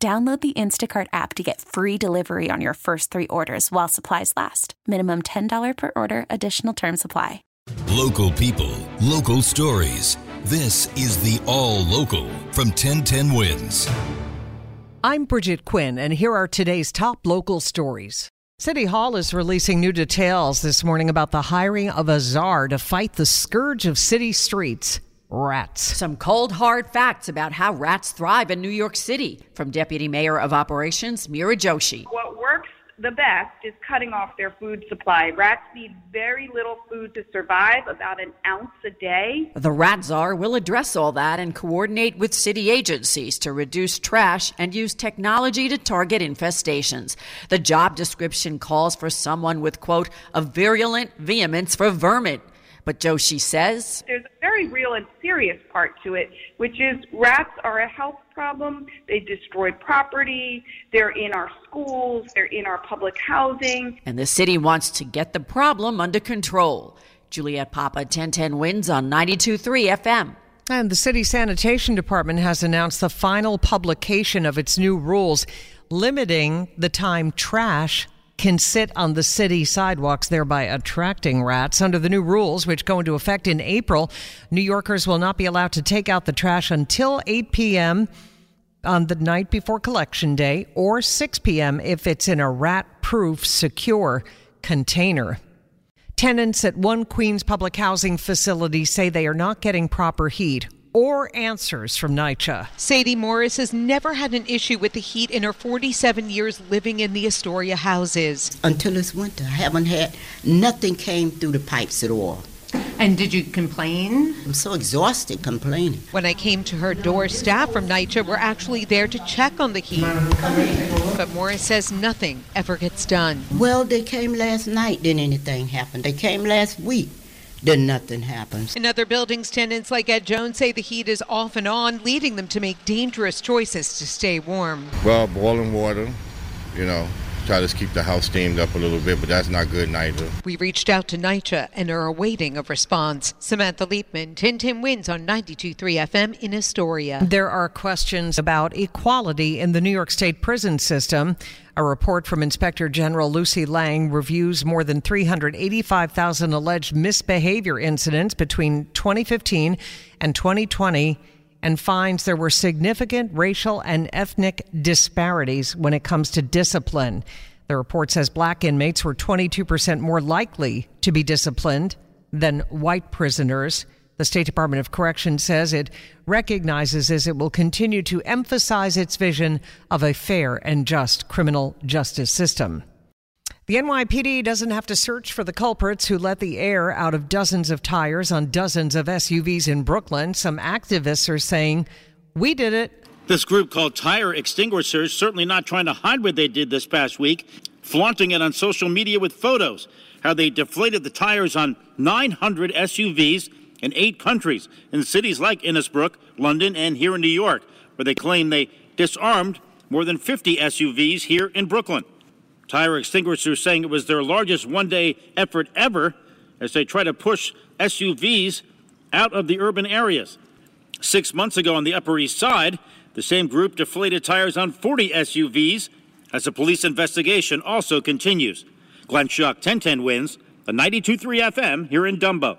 Download the Instacart app to get free delivery on your first three orders while supplies last. Minimum $10 per order, additional term supply. Local people, local stories. This is the All Local from 1010 Wins. I'm Bridget Quinn, and here are today's top local stories. City Hall is releasing new details this morning about the hiring of a czar to fight the scourge of city streets rats. Some cold, hard facts about how rats thrive in New York City from Deputy Mayor of Operations Meera Joshi. What works the best is cutting off their food supply. Rats need very little food to survive, about an ounce a day. The Rat Czar will address all that and coordinate with city agencies to reduce trash and use technology to target infestations. The job description calls for someone with, quote, a virulent vehemence for vermin. But Joshi says there's a very real and serious part to it, which is rats are a health problem. They destroy property. They're in our schools. They're in our public housing. And the city wants to get the problem under control. Juliet Papa, 1010 wins on 92.3 FM. And the city sanitation department has announced the final publication of its new rules limiting the time trash can sit on the city sidewalks, thereby attracting rats. Under the new rules, which go into effect in April, New Yorkers will not be allowed to take out the trash until 8 p.m. on the night before collection day or 6 p.m. if it's in a rat proof, secure container. Tenants at one Queens public housing facility say they are not getting proper heat or answers from NYCHA. Sadie Morris has never had an issue with the heat in her 47 years living in the Astoria houses. Until this winter, I haven't had nothing came through the pipes at all. And did you complain? I'm so exhausted complaining. When I came to her door, staff from NYCHA were actually there to check on the heat. But Morris says nothing ever gets done. Well, they came last night, didn't anything happen. They came last week then nothing happens. In other buildings, tenants like Ed Jones say the heat is off and on, leading them to make dangerous choices to stay warm. Well, boiling water, you know, try to keep the house steamed up a little bit, but that's not good neither. We reached out to NYCHA and are awaiting a response. Samantha Liebman, 1010 wins on 92.3 FM in Astoria. There are questions about equality in the New York State prison system. A report from Inspector General Lucy Lang reviews more than 385,000 alleged misbehavior incidents between 2015 and 2020 and finds there were significant racial and ethnic disparities when it comes to discipline. The report says black inmates were 22% more likely to be disciplined than white prisoners. The State Department of Corrections says it recognizes as it will continue to emphasize its vision of a fair and just criminal justice system. The NYPD doesn't have to search for the culprits who let the air out of dozens of tires on dozens of SUVs in Brooklyn. Some activists are saying, We did it. This group called Tire Extinguishers certainly not trying to hide what they did this past week, flaunting it on social media with photos. How they deflated the tires on 900 SUVs in eight countries, in cities like Innsbruck, London, and here in New York, where they claim they disarmed more than 50 SUVs here in Brooklyn. Tire extinguishers saying it was their largest one day effort ever as they try to push SUVs out of the urban areas. Six months ago on the Upper East Side, the same group deflated tires on 40 SUVs as the police investigation also continues. Glenn Schuck, 1010 wins, the 92.3 FM here in Dumbo.